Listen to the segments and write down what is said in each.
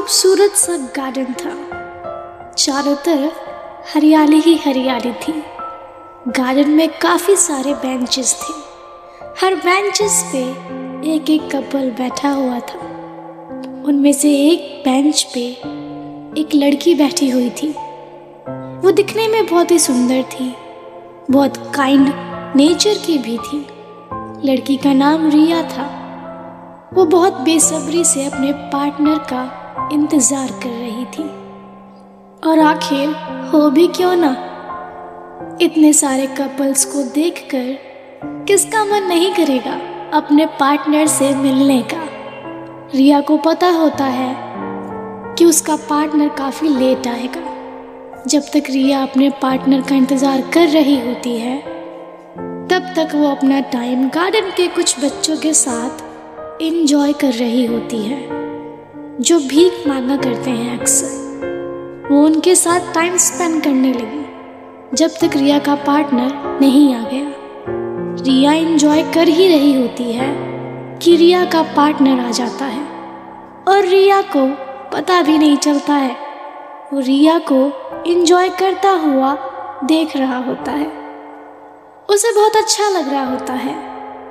खूबसूरत सा गार्डन था। चारों तरफ़ हरियाली ही हरियाली थी। गार्डन में काफ़ी सारे बेंचेस थे। हर बेंचेस पे एक एक कपल बैठा हुआ था। उनमें से एक बेंच पे एक लड़की बैठी हुई थी। वो दिखने में बहुत ही सुंदर थी। बहुत काइंड नेचर की भी थी। लड़की का नाम रिया था। वो बहुत बेसब्री से अपने पार्टनर का इंतज़ार कर रही थी। और आखिर हो भी क्यों ना? इतने सारे कपल्स को देखकर किसका मन नहीं करेगा अपने पार्टनर से मिलने का? रिया को पता होता है कि उसका पार्टनर काफ़ी लेट आएगा। जब तक रिया अपने पार्टनर का इंतज़ार कर रही होती है, तब तक वो अपना टाइम गार्डन के कुछ बच्चों के साथ इंजॉय कर रही होती है। जो भीख मांगा करते हैं अक्सर, वो उनके साथ टाइम स्पेंड करने लगी, जब तक रिया का पार्टनर नहीं आ गया। रिया इंजॉय कर ही रही होती है कि रिया का पार्टनर आ जाता है। और रिया को पता भी नहीं चलता है, वो रिया को इंजॉय करता हुआ देख रहा होता है। उसे बहुत अच्छा लग रहा होता है,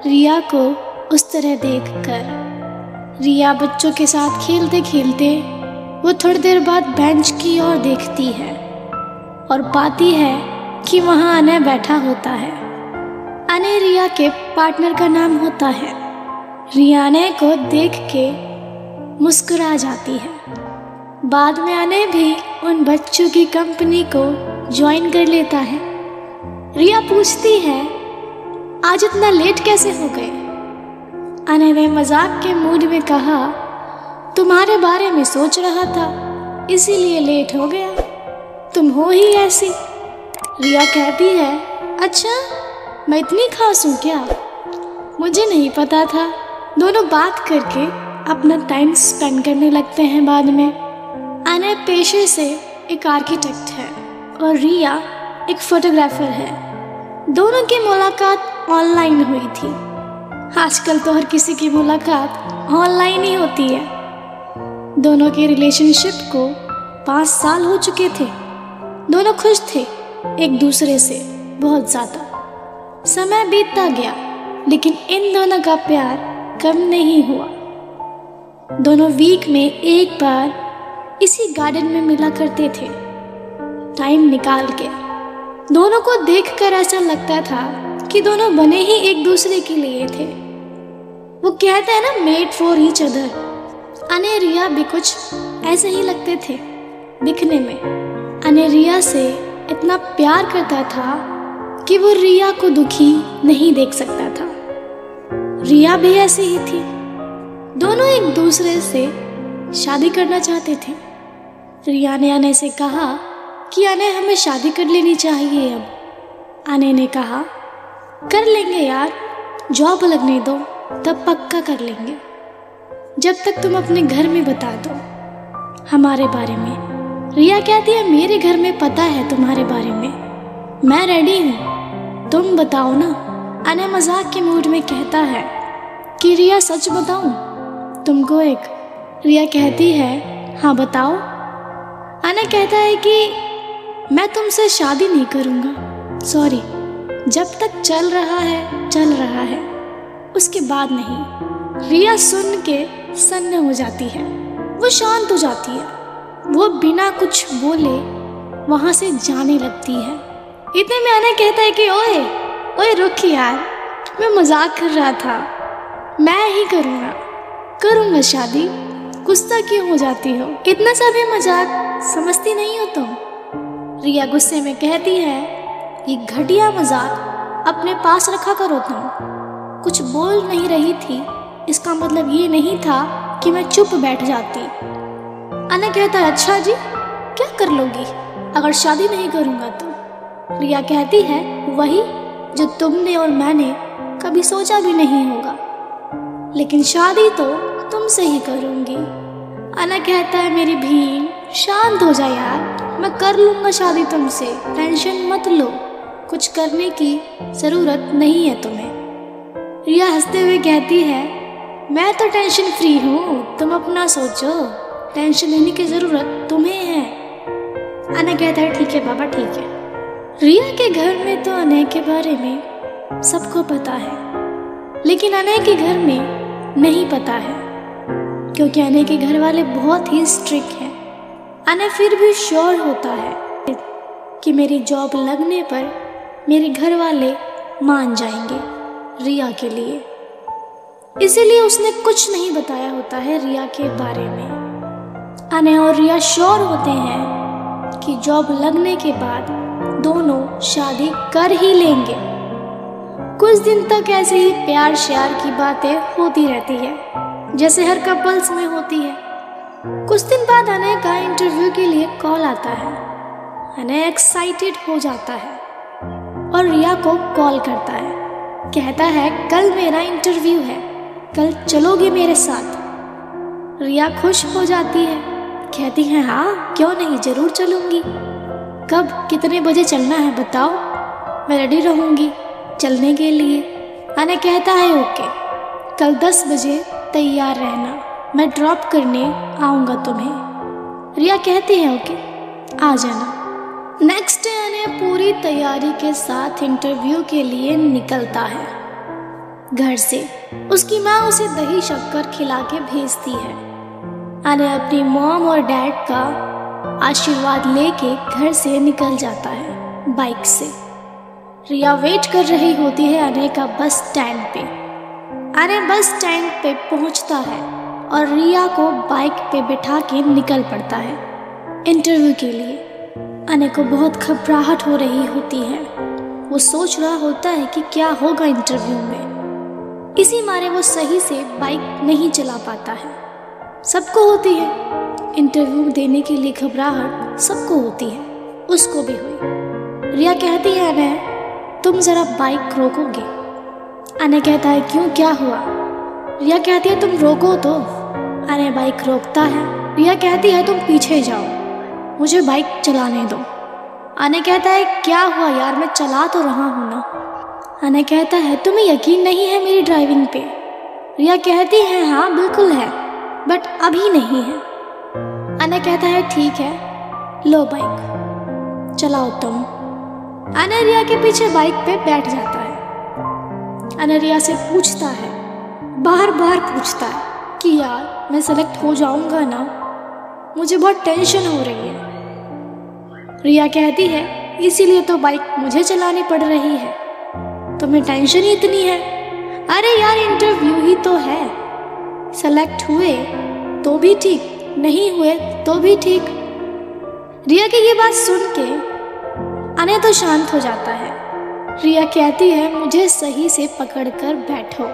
रिया को उस तरह देखकर। रिया बच्चों के साथ खेलते खेलते वो थोड़ी देर बाद बेंच की ओर देखती है और पाती है कि वहाँ अनय बैठा होता है। अनय रिया के पार्टनर का नाम होता है। रिया अनय को देख के मुस्कुरा जाती है। बाद में अनय भी उन बच्चों की कंपनी को ज्वाइन कर लेता है। रिया पूछती है, आज इतना लेट कैसे हो गए? अने ने मज़ाक के मूड में कहा, तुम्हारे बारे में सोच रहा था, इसीलिए लेट हो गया। तुम हो ही ऐसी। रिया कहती है अच्छा मैं इतनी खास हूँ क्या? मुझे नहीं पता था। दोनों बात करके अपना टाइम स्पेंड करने लगते हैं बाद में। अनय पेशे से एक आर्किटेक्ट है और रिया एक फोटोग्राफर है। दोनों की मुलाकात ऑनलाइन हुई थी। आजकल तो हर किसी की मुलाकात ऑनलाइन ही होती है। दोनों के रिलेशनशिप को पाँच साल हो चुके थे। दोनों खुश थे एक दूसरे से बहुत ज़्यादा। समय बीतता गया, लेकिन इन दोनों का प्यार कम नहीं हुआ। दोनों वीक में एक बार इसी गार्डन में मिला करते थे। टाइम निकाल के। दोनों को देखकर ऐसा लगता था कि दोनों बने ही एक दूसरे के लिए थे। वो कहते हैं ना मेड फॉर ईच अदर अने रिया भी कुछ ऐसे ही लगते थे दिखने में। अने रिया से इतना प्यार करता था कि वो रिया को दुखी नहीं देख सकता था। रिया भी ऐसी ही थी। दोनों एक दूसरे से शादी करना चाहते थे। रिया ने अने से कहा कि अने, हमें शादी कर लेनी चाहिए अब। अने ने कहा कर लेंगे यार। जॉब लगने दो, तब पक्का कर लेंगे। जब तक तुम अपने घर में बता दो। हमारे बारे में। रिया कहती है, मेरे घर में पता है तुम्हारे बारे में। मैं रेडी हूँ। तुम बताओ ना। अने मज़ाक के मूड में कहता है कि रिया सच बताऊँ? तुमको एक रिया कहती है हाँ बताओ। अने कहता है कि मैं तुमसे शादी नहीं करूँगा। सॉरी जब तक चल रहा है, चल रहा है। उसके बाद नहीं। रिया सुन के सन्न हो जाती है। वो शांत हो जाती है। वो बिना कुछ बोले वहाँ से जाने लगती है। इतने में आना कहता है कि, ओए ओए, रुक यार। मैं मज़ाक कर रहा था। मैं ही करूँगा। करूँगा शादी। गुस्सा क्यों हो जाती हो? इतना सा भी मज़ाक समझती नहीं हो तुम? तो। रिया गुस्से में कहती है ये घटिया मज़ाक अपने पास रखा करो तुम। कुछ बोल नहीं रही थी। इसका मतलब ये नहीं था कि मैं चुप बैठ जाती। अना कहता है अच्छा जी, क्या कर लोगी? अगर शादी नहीं करूँगा तो? रिया कहती है, वही जो तुमने और मैंने कभी सोचा भी नहीं होगा। लेकिन शादी तो तुमसे ही करूँगी। अना कहता है, मेरी भीड़ शांत हो जाए यार। मैं कर लूँगा शादी तुमसे। टेंशन मत लो। कुछ करने की ज़रूरत नहीं है तुम्हें। रिया हँसते हुए कहती है, मैं तो टेंशन फ्री हूँ, तुम अपना सोचो। टेंशन लेने की ज़रूरत तुम्हें है। अनय कहता है, ठीक है बाबा, ठीक है। रिया के घर में तो अनय के बारे में सबको पता है, लेकिन अनय के घर में नहीं पता है, क्योंकि अनय के घर वाले बहुत ही स्ट्रिक्ट हैं। अनय फिर भी श्योर होता है कि मेरी जॉब लगने पर मेरे घर वाले मान जाएँगे रिया के लिए। इसीलिए उसने कुछ नहीं बताया होता है रिया के बारे में। अने और रिया श्योर होते हैं कि जॉब लगने के बाद दोनों शादी कर ही लेंगे। कुछ दिन तक ऐसे ही प्यार श्यार की बातें होती रहती है, जैसे हर कपल्स में होती है। कुछ दिन बाद अनय का इंटरव्यू के लिए कॉल आता है अनय एक्साइटेड हो जाता है। और रिया को कॉल करता है। कहता है, कल मेरा इंटरव्यू है। कल चलोगे मेरे साथ? रिया खुश हो जाती है। कहती है हाँ क्यों नहीं? ज़रूर चलूँगी। कब? कितने बजे चलना है, बताओ? मैं रेडी रहूँगी चलने के लिए। अने कहता है, ओके। कल दस बजे तैयार रहना। मैं ड्रॉप करने आऊँगा तुम्हें। रिया कहती है, ओके, आ जाना। नेक्स्ट डे अने पूरी तैयारी के साथ इंटरव्यू के लिए निकलता है। घर से। उसकी माँ उसे दही शक्कर खिला के भेजती है। अने अपनी मॉम और डैड का आशीर्वाद लेके घर से निकल जाता है बाइक से। रिया वेट कर रही होती है अने का बस स्टैंड पे। अने बस स्टैंड पे पहुँचता है और रिया को बाइक पे बिठा के निकल पड़ता है। इंटरव्यू के लिए। अने को बहुत घबराहट हो रही होती है। वो सोच रहा होता है कि क्या होगा इंटरव्यू में। इसी मारे वो सही से बाइक नहीं चला पाता है। सबको होती है। इंटरव्यू देने के लिए घबराहट सबको होती है। उसको भी हुई। रिया कहती है, अनय, तुम ज़रा बाइक रोकोगे। अनय कहता है, क्यों? क्या हुआ? रिया कहती है, तुम रोको तो। अनय बाइक रोकता है। रिया कहती है, तुम पीछे जाओ। मुझे बाइक चलाने दो। अनय कहता है, क्या हुआ यार? मैं चला तो रहा हूँ ना। अनय कहता है, तुम्हें यकीन नहीं है मेरी ड्राइविंग पे? रिया कहती है हाँ बिल्कुल है बट अभी नहीं है। अना कहता है, ठीक है, लो बाइक, चलाओ तुम। अनरिया के पीछे बाइक पे बैठ जाता है। अनरिया से पूछता है बार बार पूछता है कि यार, मैं सेलेक्ट हो जाऊँगा ना? मुझे बहुत टेंशन हो रही है। रिया कहती है, इसीलिए तो बाइक मुझे चलानी पड़ रही है। तुम्हें टेंशन ही इतनी है? अरे यार इंटरव्यू ही तो है। सेलेक्ट हुए तो भी ठीक, नहीं हुए तो भी ठीक। रिया की ये बात सुन के अने तो शांत हो जाता है। रिया कहती है, मुझे सही से पकड़कर बैठो।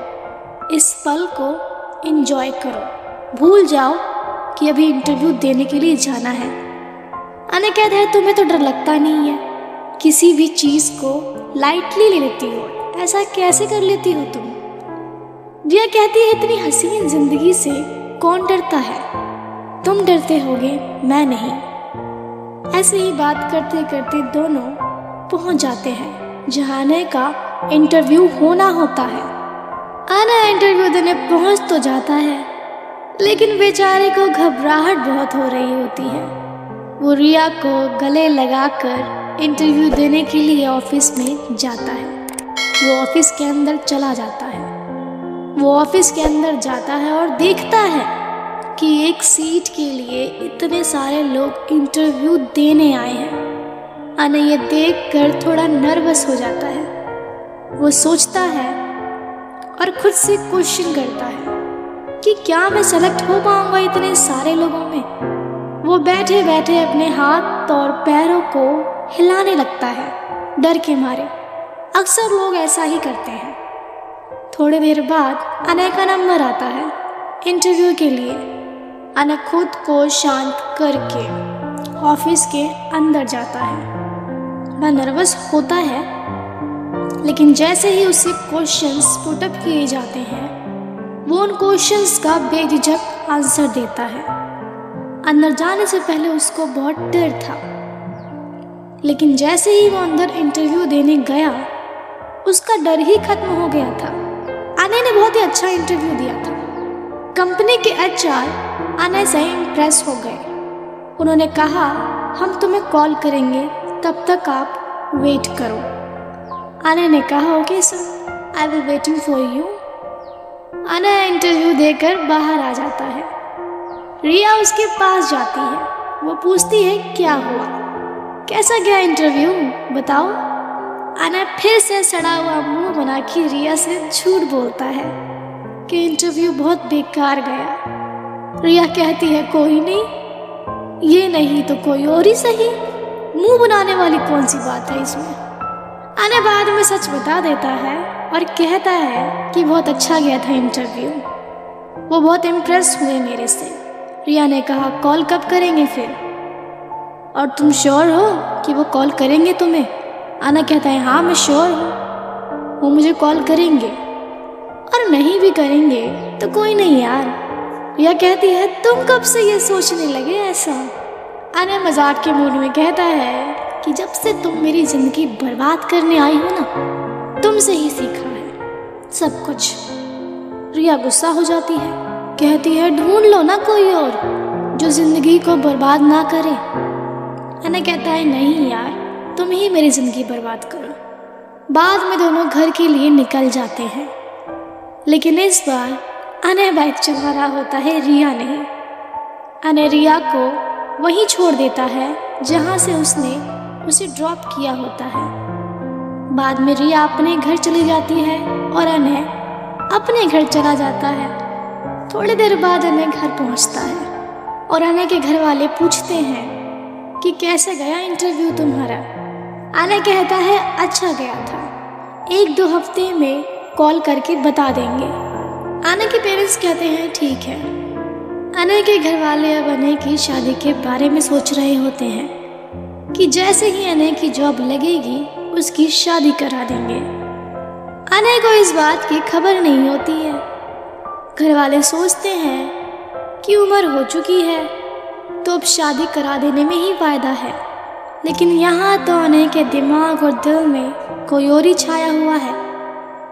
इस पल को एंजॉय करो। भूल जाओ कि अभी इंटरव्यू देने के लिए जाना है। अने कहता है तुम्हें तो डर लगता नहीं है। किसी भी चीज़ को लाइटली ले लेती हो। ऐसा कैसे कर लेती हो तुम? रिया कहती है, इतनी हसीन ज़िंदगी से कौन डरता है? तुम डरते होगे, मैं नहीं। ऐसे ही बात करते करते दोनों पहुँच जाते हैं जहाने का इंटरव्यू होना होता है। आना इंटरव्यू देने पहुँच तो जाता है, लेकिन बेचारे को घबराहट बहुत हो रही होती है। वो रिया को गले लगाकर इंटरव्यू देने के लिए ऑफ़िस में जाता है। वो ऑफ़िस के अंदर चला जाता है। वो ऑफ़िस के अंदर जाता है और देखता है कि एक सीट के लिए इतने सारे लोग इंटरव्यू देने आए हैं। अने ये देख कर थोड़ा नर्वस हो जाता है। वो सोचता है और खुद से क्वेश्चन करता है कि क्या मैं सेलेक्ट हो पाऊँगा इतने सारे लोगों में? वो बैठे बैठे अपने हाथ और पैरों को हिलाने लगता है, डर के मारे। अक्सर लोग ऐसा ही करते हैं। थोड़ी देर बाद अनय का नंबर आता है, इंटरव्यू के लिए। अना खुद को शांत करके ऑफ़िस के अंदर जाता है। वह नर्वस होता है, लेकिन जैसे ही उसे क्वेश्चंस पुटअप किए जाते हैं, वो उन क्वेश्चंस का बेझिझक आंसर देता है। अंदर जाने से पहले उसको बहुत डर था। लेकिन जैसे ही वो अंदर इंटरव्यू देने गया, उसका डर ही खत्म हो गया था। आने ने बहुत ही अच्छा इंटरव्यू दिया था। कंपनी के एच आर आने से इम्प्रेस हो गए। उन्होंने कहा, हम तुम्हें कॉल करेंगे, तब तक आप वेट करो। आने ने कहा okay sir I will waiting for you आना इंटरव्यू देकर बाहर आ जाता है। रिया उसके पास जाती है। वो पूछती है, क्या हुआ? कैसा गया इंटरव्यू बताओ? आना फिर से सड़ा हुआ मुँह बना के रिया से झूठ बोलता है कि इंटरव्यू बहुत बेकार गया। रिया कहती है, कोई नहीं, ये नहीं तो कोई और ही सही। मुँह बनाने वाली कौन सी बात है इसमें? आने बाद में सच बता देता है और कहता है कि बहुत अच्छा गया था इंटरव्यू वो बहुत इम्प्रेस हुए मेरे से। रिया ने कहा कॉल कब करेंगे फिर? और तुम श्योर हो कि वो कॉल करेंगे तुम्हें? आना कहता है हाँ मैं श्योर हूँ। वो मुझे कॉल करेंगे। और नहीं भी करेंगे तो कोई नहीं यार। रिया कहती है, तुम कब से ये सोचने लगे ऐसा? आना मज़ाक के मूड में कहता है कि जब से तुम मेरी ज़िंदगी बर्बाद करने आई हो ना, तुमसे ही सीखा है सब कुछ। रिया गुस्सा हो जाती है। कहती है, ढूंढ लो ना कोई और जो ज़िंदगी को बर्बाद ना करे। अना कहता है, नहीं यार, तुम ही मेरी ज़िंदगी बर्बाद करो। बाद में दोनों घर के लिए निकल जाते हैं। लेकिन इस बार अनय बाइक चला रहा होता है, रिया नहीं। अनय रिया को वहीं छोड़ देता है, जहाँ से उसने उसे ड्रॉप किया होता है। बाद में रिया अपने घर चली जाती है और अनय अपने घर चला जाता है। थोड़ी देर बाद अनय घर पहुँचता है और अनय के घर वाले पूछते हैं कि कैसे गया इंटरव्यू तुम्हारा? अनय कहता है अच्छा गया था। एक दो हफ़्ते में कॉल करके बता देंगे। अनय के पेरेंट्स कहते हैं, ठीक है। अनय के घर वाले अब अनय की शादी के बारे में सोच रहे होते हैं कि जैसे ही अनय की जॉब लगेगी, उसकी शादी करा देंगे। अनय को इस बात की खबर नहीं होती है घर वाले सोचते हैं कि उम्र हो चुकी है तो अब शादी करा देने में ही फ़ायदा है। लेकिन यहाँ तो अनय के दिमाग और दिल में कोई और ही छाया हुआ है।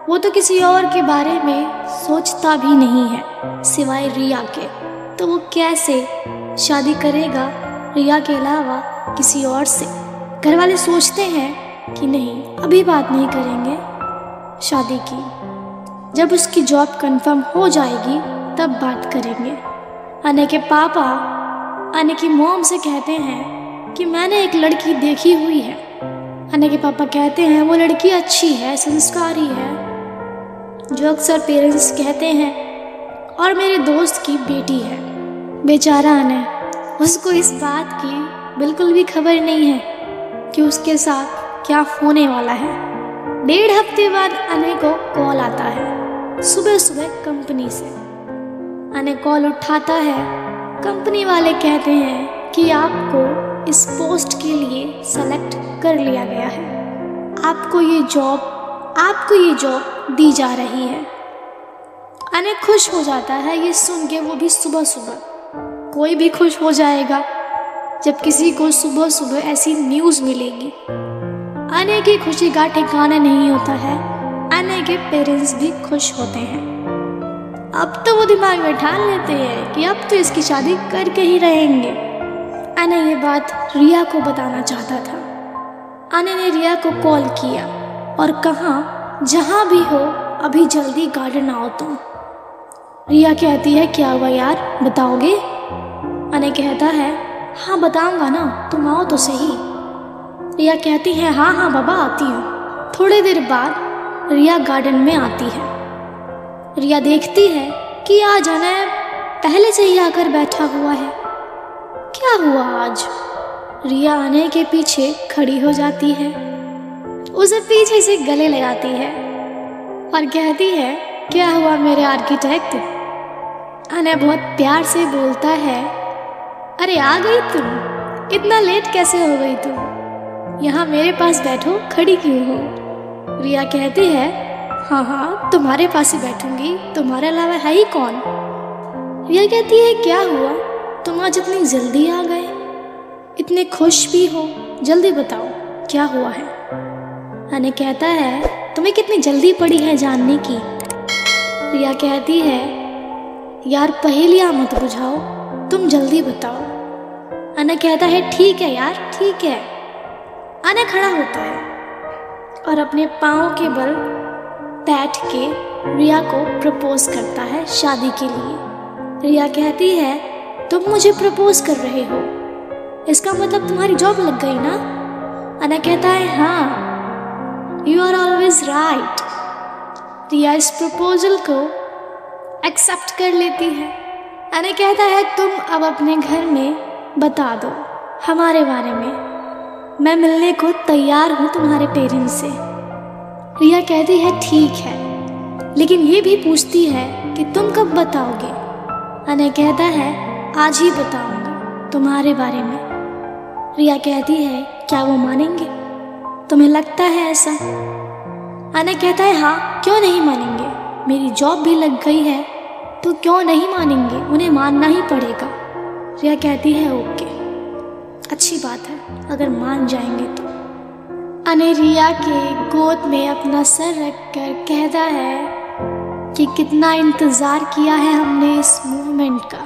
वो तो किसी और के बारे में सोचता भी नहीं है, सिवाय रिया के। तो वो कैसे शादी करेगा रिया के अलावा किसी और से? घर वाले सोचते हैं कि नहीं, अभी बात नहीं करेंगे शादी की। जब उसकी जॉब कंफर्म हो जाएगी, तब बात करेंगे। अने के पापा अने की मोम से कहते हैं कि मैंने एक लड़की देखी हुई है। अने के पापा कहते हैं, वो लड़की अच्छी है, संस्कारी है। जो अक्सर पेरेंट्स कहते हैं, और मेरे दोस्त की बेटी है। बेचारा अने उसको इस बात की बिल्कुल भी खबर नहीं है कि उसके साथ क्या होने वाला है। डेढ़ हफ़्ते बाद अने को कॉल आता है। सुबह सुबह कंपनी से। अने कॉल उठाता है। कंपनी वाले कहते हैं कि आपको इस पोस्ट के लिए सेलेक्ट कर लिया गया है। आपको ये जॉब आपको ये जॉब दी जा रही है। अने खुश हो जाता है ये सुन के वो भी सुबह सुबह कोई भी खुश हो जाएगा, जब किसी को सुबह सुबह ऐसी न्यूज़ मिलेगी। अने की खुशी का ठिकाना नहीं होता है। अने के पेरेंट्स भी खुश होते हैं। अब तो वो दिमाग में ठान लेते हैं कि अब तो इसकी शादी करके ही रहेंगे। अने ये बात रिया को बताना चाहता था। अने ने रिया को कॉल किया। और कहा, जहाँ भी हो, अभी जल्दी गार्डन आओ तुम। रिया कहती है, क्या हुआ यार? बताओगे? अने कहता है हाँ बताऊँगा ना। तुम आओ तो सही। रिया कहती है हाँ हाँ बाबा, आती हूँ। थोड़ी देर बाद रिया गार्डन में आती है। रिया देखती है कि आज अनय पहले से ही आकर बैठा हुआ है। क्या हुआ आज? रिया आने के पीछे खड़ी हो जाती है। उसे पीछे से गले लगाती है और कहती है, क्या हुआ मेरे आर्किटेक्ट? अनय बहुत प्यार से बोलता है, अरे आ गई तुम। इतना लेट कैसे हो गई तुम? यहाँ मेरे पास बैठो, खड़ी क्यों हो? रिया कहती है हाँ हाँ तुम्हारे पास ही बैठूँगी। तुम्हारे अलावा है ही कौन? रिया कहती है, क्या हुआ? तुम आज इतनी जल्दी आ गए। इतने खुश भी हो। जल्दी बताओ, क्या हुआ है? अने कहता है, तुम्हें कितनी जल्दी पड़ी है जानने की? रिया कहती है, यार, पहेलियाँ मत बुझाओ। तुम जल्दी बताओ। अना कहता है, ठीक है यार, ठीक है। अना खड़ा होता है और अपने पाँव के बल बैठ के रिया को प्रपोज करता है शादी के लिए। रिया कहती है, तुम मुझे प्रपोज कर रहे हो। इसका मतलब तुम्हारी जॉब लग गई ना? अना कहता है हाँ you are always right Riya इस प्रपोजल को एक्सेप्ट कर लेती है। अना कहता है, तुम अब अपने घर में बता दो, हमारे बारे में। मैं मिलने को तैयार हूँ तुम्हारे पेरेंट्स से। रिया कहती है, ठीक है। लेकिन ये भी पूछती है कि तुम कब बताओगे? अने कहता है, आज ही बताऊँगा तुम्हारे बारे में। रिया कहती है, क्या वो मानेंगे? तुम्हें लगता है ऐसा? अने कहता है हाँ क्यों नहीं मानेंगे? मेरी जॉब भी लग गई है तो क्यों नहीं मानेंगे? उन्हें मानना ही पड़ेगा। रिया कहती है, ओके, अच्छी बात है। अगर मान जाएँगे तो। अने रिया के गोद में अपना सर रखकर कहता है कि कितना इंतज़ार किया है हमने इस मूवमेंट का।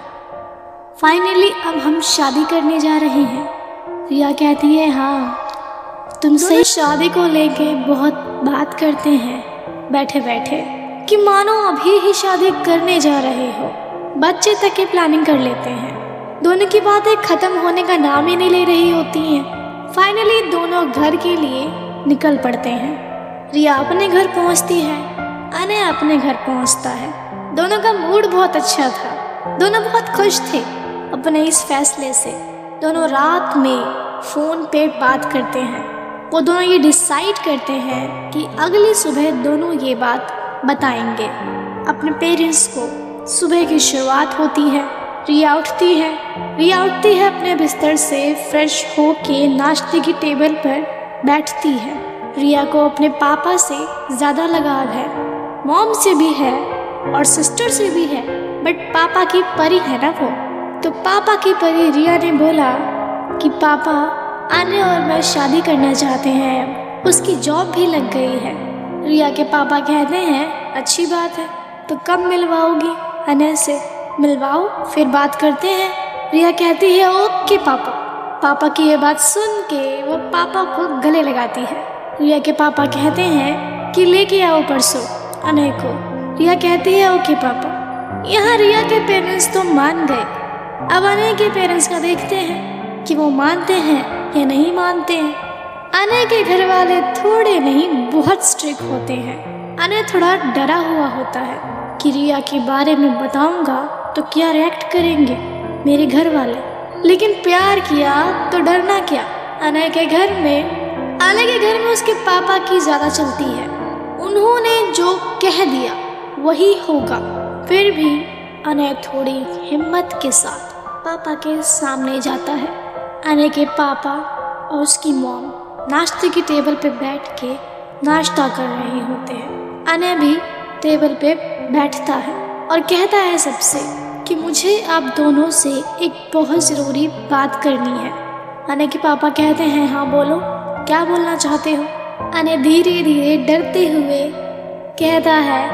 फाइनली अब हम शादी करने जा रहे हैं। रिया कहती है हाँ तुमसे शादी को लेके बहुत बात करते हैं। बैठे बैठे कि मानो अभी ही शादी करने जा रहे हो। बच्चे तक की प्लानिंग कर लेते हैं। दोनों की बातें खत्म होने का नाम ही नहीं ले रही होती हैं। फाइनली दोनों घर के लिए निकल पड़ते हैं। रिया अपने घर पहुँचती है अने अपने घर पहुँचता है। दोनों का मूड बहुत अच्छा था। दोनों बहुत खुश थे अपने इस फैसले से। दोनों रात में फ़ोन पे बात करते हैं। वो दोनों ये डिसाइड करते हैं कि अगली सुबह दोनों ये बात बताएँगे। अपने पेरेंट्स को सुबह की शुरुआत होती है। रिया उठती है। रिया उठती है अपने बिस्तर से फ्रेश हो के नाश्ते की टेबल पर बैठती है। रिया को अपने पापा से ज़्यादा लगाव है। मॉम से भी है और सिस्टर से भी है बट पापा की परी है ना वो। तो पापा की परी रिया ने बोला कि पापा, आने और मैं शादी करना चाहते हैं। उसकी जॉब भी लग गई है। रिया के पापा कहते हैं, अच्छी बात है तो कब मिलवाओगी? अनय से मिलवाओ, फिर बात करते हैं। रिया कहती है, ओके पापा। पापा की ये बात सुन के वो पापा को गले लगाती है। रिया के पापा कहते हैं कि लेके आओ परसों अनय को रिया कहती है, ओके पापा। यहाँ रिया के पेरेंट्स तो मान गए। अब अनय के पेरेंट्स का देखते हैं कि वो मानते हैं या नहीं मानते हैं। अनय के घर वाले थोड़े नहीं, बहुत स्ट्रिक्ट होते हैं। अनय थोड़ा डरा हुआ होता है कि रिया के बारे में बताऊँगा तो क्या रिएक्ट करेंगे मेरे घर वाले? लेकिन प्यार किया तो डरना क्या? अनय के घर में, अनय के घर में उसके पापा की ज़्यादा चलती है। उन्होंने जो कह दिया, वही होगा। फिर भी अनय थोड़ी हिम्मत के साथ पापा के सामने जाता है। अनय के पापा और उसकी मॉम नाश्ते की टेबल पे बैठ के नाश्ता कर रहे होते हैं। अनय भी टेबल पे बैठता है। और कहता है सबसे कि मुझे आप दोनों से एक बहुत ज़रूरी बात करनी है। अने के पापा कहते हैं हाँ बोलो। क्या बोलना चाहते हो? अने धीरे धीरे डरते हुए कहता है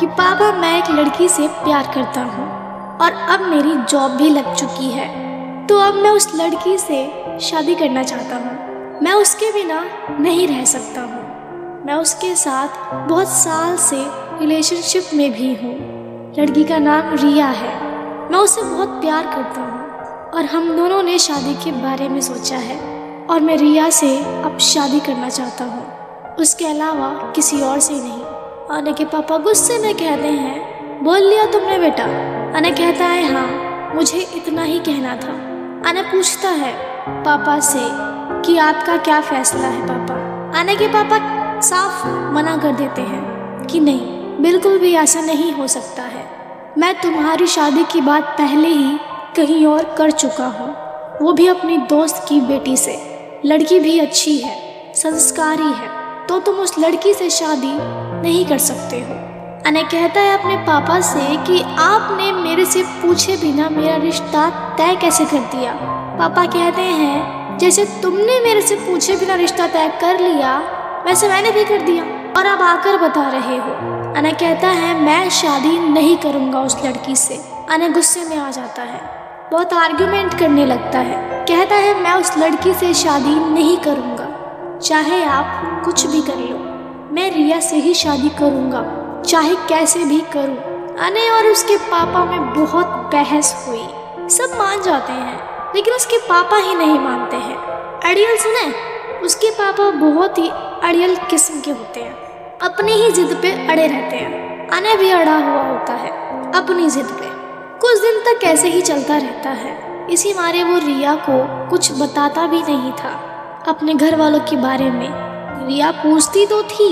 कि, पापा, मैं एक लड़की से प्यार करता हूँ और अब मेरी जॉब भी लग चुकी है। तो अब मैं उस लड़की से शादी करना चाहता हूँ। मैं उसके बिना नहीं रह सकता हूँ। मैं उसके साथ बहुत साल से रिलेशनशिप में भी हूँ। लड़की का नाम रिया है। मैं उसे बहुत प्यार करता हूँ और हम दोनों ने शादी के बारे में सोचा है और मैं रिया से अब शादी करना चाहता हूँ। उसके अलावा किसी और से नहीं। अने के पापा गुस्से में कहते हैं, बोल लिया तुमने बेटा। अने कहता है हाँ मुझे इतना ही कहना था। अने पूछता है, पापा से, कि आपका क्या फैसला है पापा? अने के पापा साफ़ मना कर देते हैं कि नहीं। बिल्कुल भी ऐसा नहीं हो सकता है। मैं तुम्हारी शादी की बात पहले ही कहीं और कर चुका हूँ। वो भी अपनी दोस्त की बेटी से। लड़की भी अच्छी है, संस्कारी है तो तुम उस लड़की से शादी नहीं कर सकते हो। अने कहता है अपने पापा से कि आपने मेरे से पूछे बिना मेरा रिश्ता तय कैसे कर दिया? पापा कहते हैं, जैसे तुमने मेरे से पूछे बिना रिश्ता तय कर लिया, वैसे मैंने भी कर दिया। और अब आकर बता रहे हो अना कहता है, मैं शादी नहीं करूँगा उस लड़की से। अने गुस्से में आ जाता है। बहुत आर्ग्यूमेंट करने लगता है। कहता है, मैं उस लड़की से शादी नहीं करूँगा। चाहे आप कुछ भी कर लो। मैं रिया से ही शादी करूँगा। चाहे कैसे भी करूँ। अने और उसके पापा में बहुत बहस हुई। सब मान जाते हैं, लेकिन उसके पापा ही नहीं मानते हैं। अड़ियल सुने? उसके पापा बहुत ही अड़ियल किस्म के होते हैं। अपनी ही जिद पे अड़े रहते हैं। अने भी अड़ा हुआ होता है, अपनी जिद पे। कुछ दिन तक ऐसे ही चलता रहता है। इसी मारे वो रिया को कुछ बताता भी नहीं था। अपने घर वालों के बारे में। रिया पूछती तो थी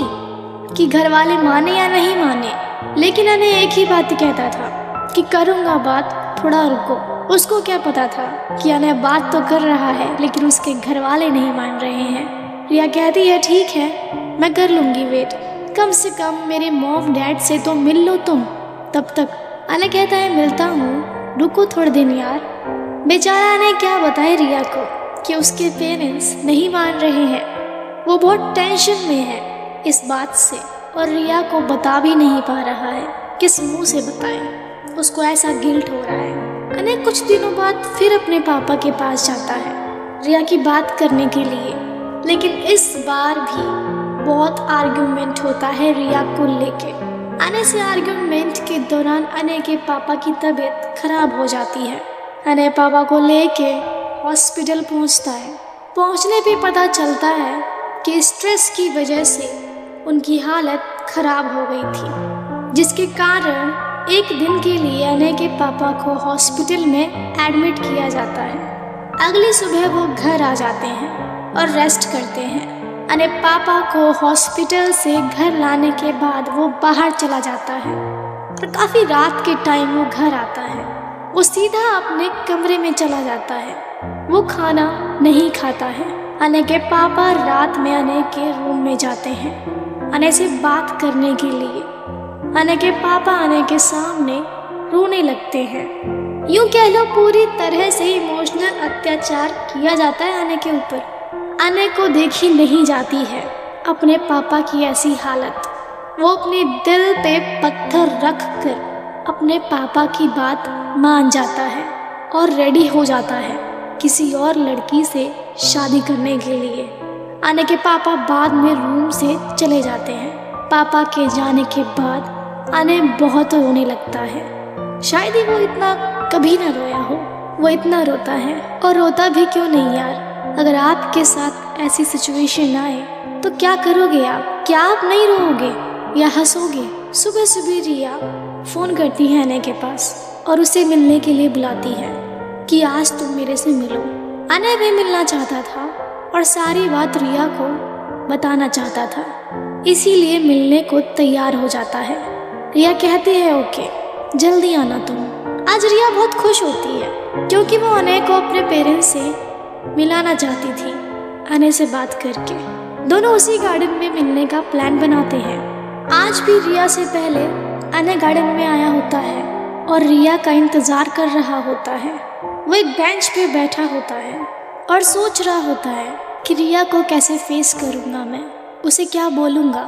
कि घर वाले माने या नहीं माने, लेकिन अने एक ही बात कहता था कि करूँगा बात, थोड़ा रुको। उसको क्या पता था कि अने बात तो कर रहा है, लेकिन उसके घर वाले नहीं मान रहे हैं। रिया कहती है, ठीक है, मैं कर लूँगी वेट कम से कम मेरे मॉम डैड से तो मिल लो तुम। तब तक अने कहता है, मिलता हूँ। रुको थोड़े दिन यार। बेचारा ने क्या बताया रिया को कि उसके पेरेंट्स नहीं मान रहे हैं। वो बहुत टेंशन में है इस बात से और रिया को बता भी नहीं पा रहा है। किस मुँह से बताए? उसको ऐसा गिल्ट हो रहा है। अने कुछ दिनों बाद फिर अपने पापा के पास जाता है, रिया की बात करने के लिए। लेकिन इस बार भी बहुत आर्ग्यूमेंट होता है रिया को लेके। अने से आर्गुमेंट के दौरान अने के पापा की तबीयत खराब हो जाती है। अने पापा को लेके हॉस्पिटल पहुँचता है। पहुँचने पे पता चलता है कि स्ट्रेस की वजह से उनकी हालत खराब हो गई थी, जिसके कारण एक दिन के लिए अने के पापा को हॉस्पिटल में एडमिट किया जाता है। अगली सुबह वो घर आ जाते हैं और रेस्ट करते हैं। अने पापा को हॉस्पिटल से घर लाने के बाद वो बाहर चला जाता है। और काफ़ी रात के टाइम वो घर आता है। वो सीधा अपने कमरे में चला जाता है। वो खाना नहीं खाता है। अने के पापा रात में अने के रूम में जाते हैं। अने से बात करने के लिए। अने के पापा अने के सामने रोने लगते हैं। यूँ कह लो पूरी तरह से इमोशनल अत्याचार किया जाता है अने के ऊपर। अने को देखी नहीं जाती है। अपने पापा की ऐसी हालत। वो अपने दिल पे पत्थर रख कर अपने पापा की बात मान जाता है और रेडी हो जाता है किसी और लड़की से शादी करने के लिए। आने के पापा बाद में रूम से चले जाते हैं। पापा के जाने के बाद आने बहुत रोने लगता है। शायद ही वो इतना कभी ना रोया हो। वो इतना रोता है। और रोता भी क्यों नहीं यार? अगर आपके साथ ऐसी सिचुएशन आए तो क्या करोगे आप? क्या आप नहीं रोओगे? या हंसोगे? सुबह सुबह रिया फ़ोन करती है अने के पास और उसे मिलने के लिए बुलाती है कि आज तुम मेरे से मिलो। अने भी मिलना चाहता था और सारी बात रिया को बताना चाहता था। इसीलिए मिलने को तैयार हो जाता है। रिया कहती है, ओके, जल्दी आना तुम। आज रिया बहुत खुश होती है, क्योंकि वो अनय को अपने पेरेंट्स से मिलाना चाहती थी अने से बात करके। दोनों उसी गार्डन में मिलने का प्लान बनाते हैं। आज भी रिया से पहले अने गार्डन में आया होता है और रिया का इंतज़ार कर रहा होता है। वो एक बेंच पे बैठा होता है और सोच रहा होता है कि रिया को कैसे फेस करूँगा मैं, उसे क्या बोलूँगा।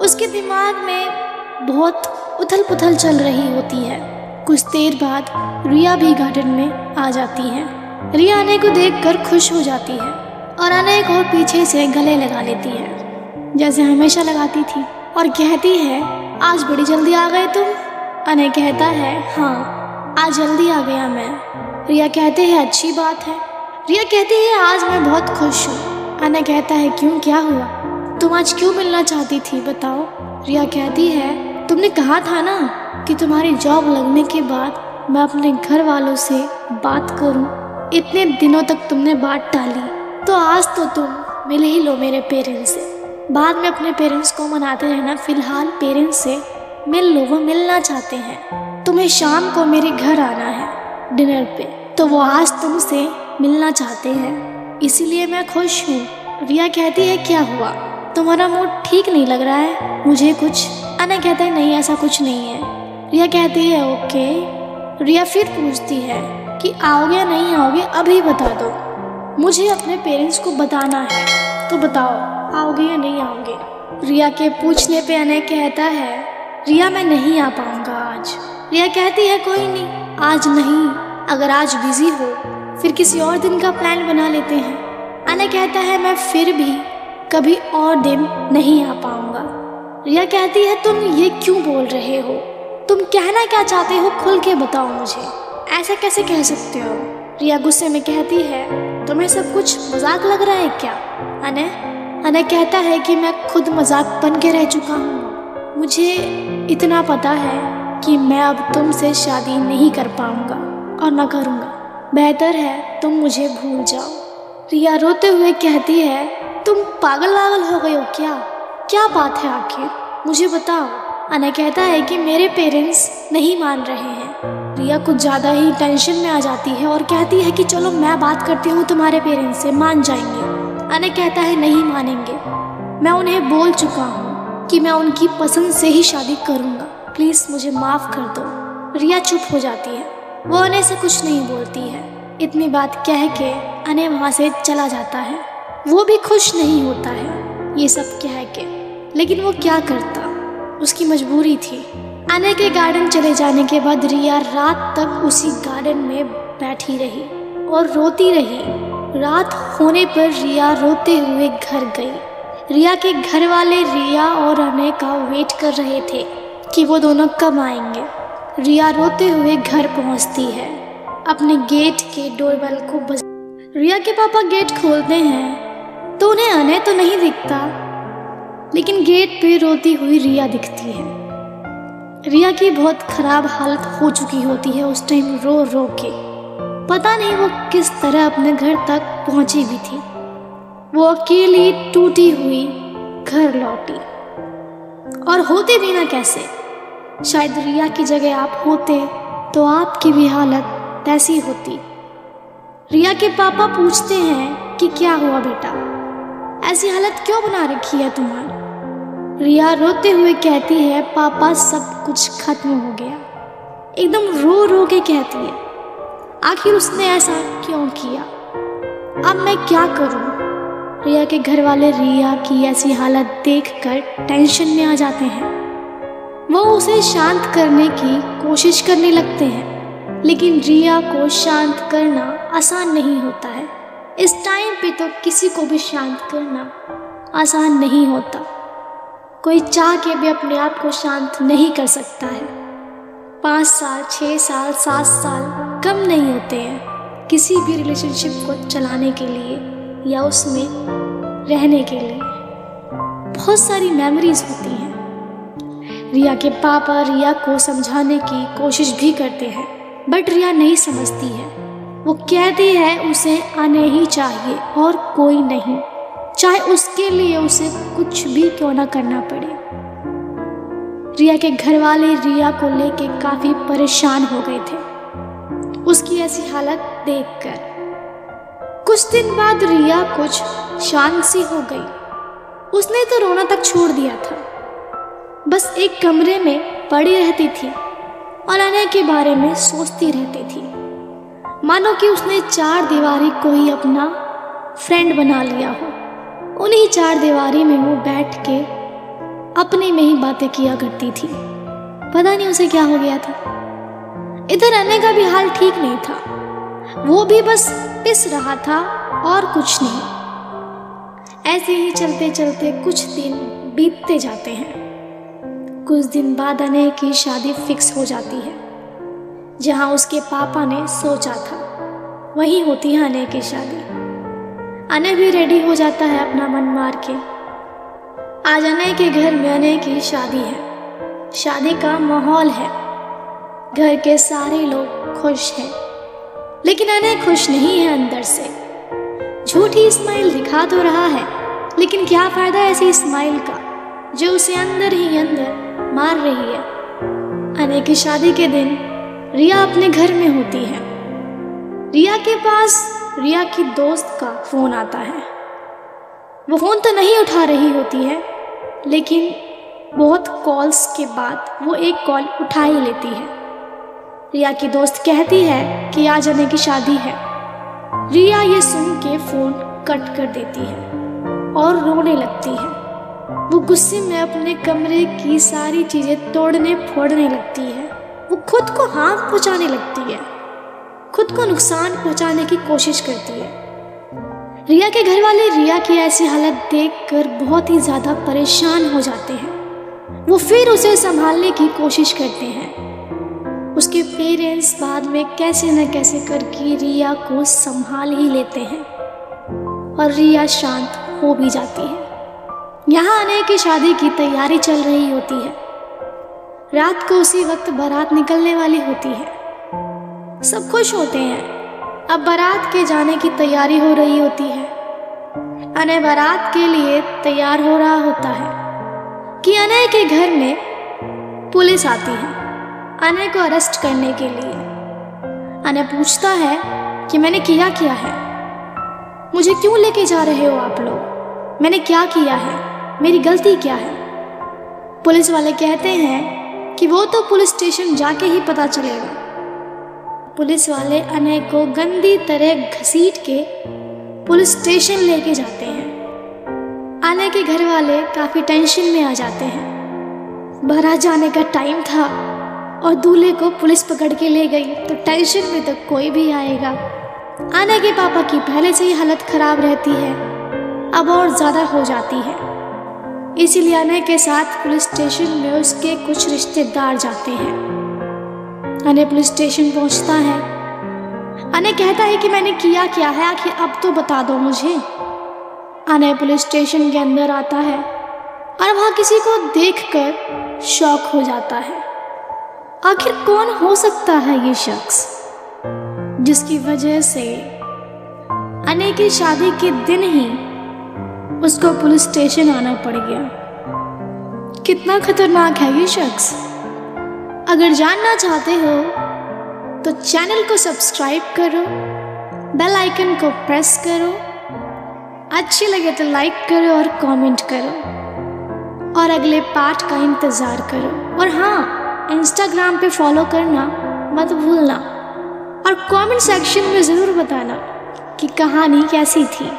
उसके दिमाग में बहुत उथल पुथल चल रही होती है। कुछ देर बाद रिया भी गार्डन में आ जाती है। रिया अने को देखकर खुश हो जाती है और अने को पीछे से गले लगा लेती है। जैसे हमेशा लगाती थी और कहती है, आज बड़ी जल्दी आ गए तुम? अने कहता है हाँ आज जल्दी आ गया मैं। रिया कहते हैं, अच्छी बात है। रिया कहती है, आज मैं बहुत खुश हूँ। अने कहता है, क्यों, क्या हुआ? तुम आज क्यों मिलना चाहती थी, बताओ? रिया कहती है, तुमने कहा था ना कि तुम्हारी जॉब लगने के बाद मैं अपने घर वालों से बात करूँ। इतने दिनों तक तुमने बात टाली तो आज तो तुम मिल ही लो मेरे पेरेंट्स से। बाद में अपने पेरेंट्स को मनाते रहना, फ़िलहाल पेरेंट्स से मिल लो, वो मिलना चाहते हैं। तुम्हें शाम को मेरे घर आना है डिनर पे। तो वो आज तुमसे मिलना चाहते हैं। इसीलिए मैं खुश हूँ। रिया कहती है, क्या हुआ? तुम्हारा मूड ठीक नहीं लग रहा है? मुझे कुछ अना कहता है, नहीं, ऐसा कुछ नहीं है। रिया कहती है, ओके। रिया फिर पूछती है कि आओगे या नहीं आओगे, अभी बता दो। मुझे अपने पेरेंट्स को बताना है तो बताओ, आओगे या नहीं आओगे? रिया के पूछने पे अनय कहता है, रिया, मैं नहीं आ पाऊँगा आज। रिया कहती है, कोई नहीं, आज नहीं। अगर आज बिज़ी हो, फिर किसी और दिन का प्लान बना लेते हैं। अनय कहता है, मैं फिर भी कभी और दिन नहीं आ पाऊँगा। रिया कहती है, तुम ये क्यों बोल रहे हो? तुम कहना क्या चाहते हो? खुल के बताओ मुझे। ऐसा कैसे कह सकते हो? रिया गुस्से में कहती है, तुम्हें सब कुछ मज़ाक लग रहा है क्या? अने अनय कहता है कि मैं खुद मज़ाक बन के रह चुका हूँ। मुझे इतना पता है कि मैं अब तुमसे शादी नहीं कर पाऊँगा और न करूँगा। बेहतर है तुम मुझे भूल जाओ। रिया रोते हुए कहती है, तुम पागल पागल हो गए हो क्या? क्या बात है आखिर? मुझे बताओ। अनय कहता है कि मेरे पेरेंट्स नहीं मान रहे हैं। रिया कुछ ज़्यादा ही टेंशन में आ जाती है और कहती है कि चलो मैं बात करती हूँ तुम्हारे पेरेंट्स से, मान जाएँगे। अनय कहता है, नहीं मानेंगे। मैं उन्हें बोल चुका हूँ कि मैं उनकी पसंद से ही शादी करूँगा। प्लीज़ मुझे माफ़ कर दो। रिया चुप हो जाती है। वो अनय से कुछ नहीं बोलती है। इतनी बात कह के अनय वहाँ से चला जाता है। वो भी खुश नहीं होता है, ये सब कह के। लेकिन वो क्या करता? उसकी मजबूरी थी। अनय के गार्डन चले जाने के बाद रिया रात तक उसी गार्डन में बैठी रही और रोती रही। रात होने पर रिया रोते हुए घर गई। रिया के घर वाले रिया और अनय का वेट कर रहे थे कि वो दोनों कब आएँगे। रिया रोते हुए घर पहुँचती है। अपने गेट के डोरबेल को बज रिया के पापा गेट खोलते हैं तो उन्हें अनय तो नहीं दिखता, लेकिन गेट पे रोती हुई रिया दिखती है। रिया की बहुत खराब हालत हो चुकी होती है उस टाइम रो रो के। पता नहीं वो किस तरह अपने घर तक पहुँची भी थी। वो अकेली टूटी हुई घर लौटी। और होते भी ना कैसे? शायद रिया की जगह आप होते तो आपकी भी हालत ऐसी होती। रिया के पापा पूछते हैं कि क्या हुआ बेटा? ऐसी हालत क्यों बना रखी है तुम्हारी? रिया रोते हुए कहती है, पापा, सब कुछ खत्म हो गया। एकदम रो रो के कहती है, आखिर उसने ऐसा क्यों किया? अब मैं क्या करूँ? रिया के घर वाले रिया की ऐसी हालत देखकर टेंशन में आ जाते हैं। वो उसे शांत करने की कोशिश करने लगते हैं, लेकिन रिया को शांत करना आसान नहीं होता है। इस टाइम पे तो किसी को भी शांत करना आसान नहीं होता। कोई चाह के भी अपने आप को शांत नहीं कर सकता है। पाँच साल छः साल, सात साल कम नहीं होते हैं किसी भी रिलेशनशिप को चलाने के लिए या उसमें रहने के लिए। बहुत सारी मेमोरीज होती हैं। रिया के पापा रिया को समझाने की कोशिश भी करते हैं बट रिया नहीं समझती है। वो कहती है, उसे आने ही चाहिए और कोई नहीं। चाहे उसके लिए उसे कुछ भी क्यों ना करना पड़े। रिया के घर वाले रिया को लेके काफ़ी परेशान हो गए थे। उसकी ऐसी हालत देखकर। कुछ दिन बाद रिया कुछ शांत सी हो गई। उसने तो रोना तक छोड़ दिया था। बस एक कमरे में पड़ी रहती थी और अनय के बारे में सोचती रहती थी। मानो कि उसने चार दीवारी को ही अपना फ्रेंड बना लिया हो। उन्हीं चार दीवारी में वो बैठ के अपने में ही बातें किया करती थी। पता नहीं उसे क्या हो गया था। इधर आने का भी हाल ठीक नहीं था। वो भी बस पिस रहा था और कुछ नहीं। ऐसे ही चलते चलते कुछ दिन बीतते जाते हैं। कुछ दिन बाद अने की शादी फिक्स हो जाती है, जहाँ उसके पापा ने सोचा था, वही होती है अने की शादी। अनय भी रेडी हो जाता है अपना मन मार के। आज अनय के घर में अनय की शादी है। शादी का माहौल है। घर के सारे लोग खुश हैं। लेकिन अनय खुश नहीं है अंदर से। झूठी स्माइल दिखा तो रहा है, लेकिन क्या फ़ायदा ऐसी स्माइल का, जो उसे अंदर ही अंदर मार रही है? अनय की शादी के दिन रिया अपने घर में होती है। रिया के पास रिया की दोस्त का फ़ोन आता है। वो फ़ोन तो नहीं उठा रही होती है, लेकिन बहुत कॉल्स के बाद वो एक कॉल उठा ही लेती है। रिया की दोस्त कहती है कि आज आने की शादी है। रिया ये सुन के फ़ोन कट कर देती है और रोने लगती है। वो गुस्से में अपने कमरे की सारी चीज़ें तोड़ने फोड़ने लगती है। वो खुद को हाथ पहुँचाने लगती है। खुद को नुकसान पहुँचाने की कोशिश करती है। रिया के घर वाले रिया की ऐसी हालत देखकर बहुत ही ज़्यादा परेशान हो जाते हैं। वो फिर उसे संभालने की कोशिश करते हैं। उसके पेरेंट्स बाद में कैसे न कैसे करके रिया को संभाल ही लेते हैं और रिया शांत हो भी जाती है। यहाँ आने की शादी की तैयारी चल रही होती है। रात को उसी वक्त बारात निकलने वाली होती है। सब खुश होते हैं। अब बारात के जाने की तैयारी हो रही होती है। अनय बारात के लिए तैयार हो रहा होता है कि अनय के घर में पुलिस आती है अनय को अरेस्ट करने के लिए। अनय पूछता है कि मैंने किया क्या है? मुझे क्यों लेके जा रहे हो आप लोग? मैंने क्या किया है? मेरी गलती क्या है? पुलिस वाले कहते हैं कि वो तो पुलिस स्टेशन जाके ही पता चलेगा। पुलिस वाले अनय को गंदी तरह घसीट के पुलिस स्टेशन लेके जाते हैं। अनय के घर वाले काफ़ी टेंशन में आ जाते हैं। बारात जाने का टाइम था और दूल्हे को पुलिस पकड़ के ले गई तो टेंशन में तो कोई भी आएगा। अनय के पापा की पहले से ही हालत खराब रहती है, अब और ज़्यादा हो जाती है। इसीलिए अनय के साथ पुलिस स्टेशन में उसके कुछ रिश्तेदार जाते हैं। अनय पुलिस स्टेशन पहुँचता है। अने कहता है कि मैंने किया क्या है? आखिर अब तो बता दो मुझे। अने पुलिस स्टेशन के अंदर आता है और वहाँ किसी को देखकर शौक हो जाता है। आखिर कौन हो सकता है ये शख्स? जिसकी वजह से अने की शादी के दिन ही उसको पुलिस स्टेशन आना पड़ गया। कितना खतरनाक है ये शख्स। अगर जानना चाहते हो तो चैनल को सब्सक्राइब करो, बेल आइकन को प्रेस करो, अच्छी लगे तो लाइक करो और कमेंट करो, और अगले पार्ट का इंतज़ार करो। और हाँ इंस्टाग्राम पे फॉलो करना मत भूलना, और कमेंट सेक्शन में ज़रूर बताना कि कहानी कैसी थी।